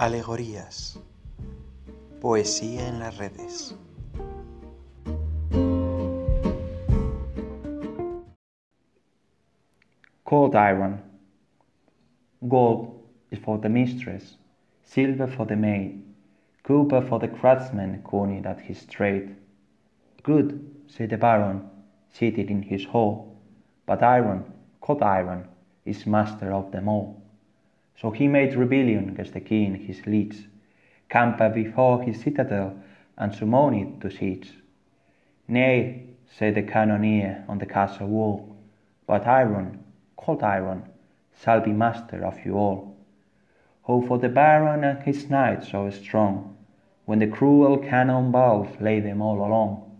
Alegorías. Poesía en las redes. Cold iron. Gold is for the mistress, silver for the maid, copper for the craftsman cornered at his trade. Good, said the baron, seated in his hall, but iron, cold iron, is master of them all. So he made rebellion against the king his liege, camped before his citadel, and summoned it to siege. Nay, said the cannoneer on the castle wall, but iron, cold iron, shall be master of you all. Oh, for the baron and his knights so strong, when the cruel cannon balls laid them all along.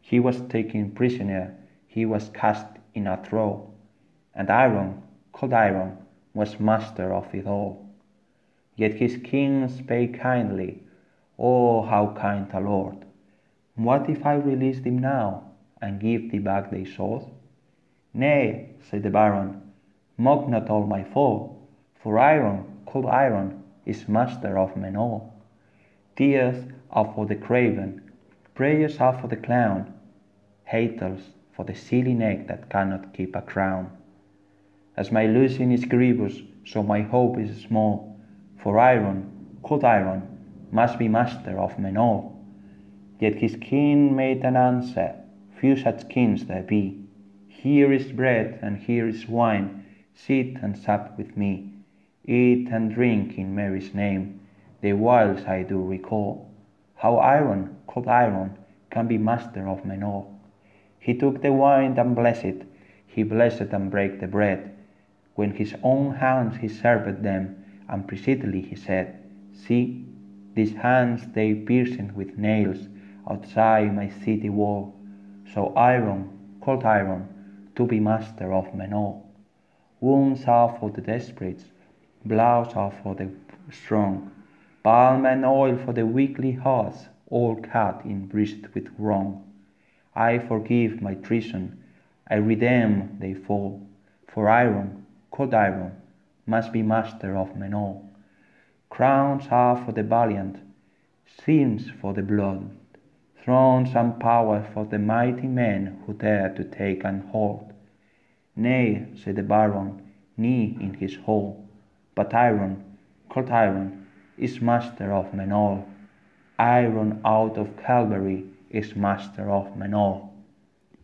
He was taken prisoner, he was cast in a trough, and iron, cold iron, was master of it all. Yet his king spake kindly, Oh, how kind a lord! What if I release them now, and give thee back thy sword? Nay, said the baron, mock not all my fall, for iron, cold iron, is master of men all. Tears are for the craven, prayers are for the clown, haters for the silly neck that cannot keep a crown. As my losing is grievous, so my hope is small, for iron, cold iron, must be master of men all. Yet his king made an answer, few such kings there be. Here is bread and here is wine, sit and sup with me. Eat and drink in Mary's name, the whiles I do recall. How iron, cold iron, can be master of men all. He took the wine and blessed it, he blessed and brake the bread. When his own hands he served them, and presently he said, See, these hands they pierced with nails outside my city wall. So iron, cold iron, to be master of men all. Wounds are for the desperate, blows are for the strong, balm and oil for the weakly hearts, all cut in breast with wrong. I forgive my treason, I redeem they fall, for iron, cold iron, must be master of men all. Crowns are for the valiant, sins for the blood, thrones and power for the mighty men who dare to take and hold. Nay, said the baron, knee in his hall, but iron, cold iron, is master of men all. Iron out of Calvary is master of men all.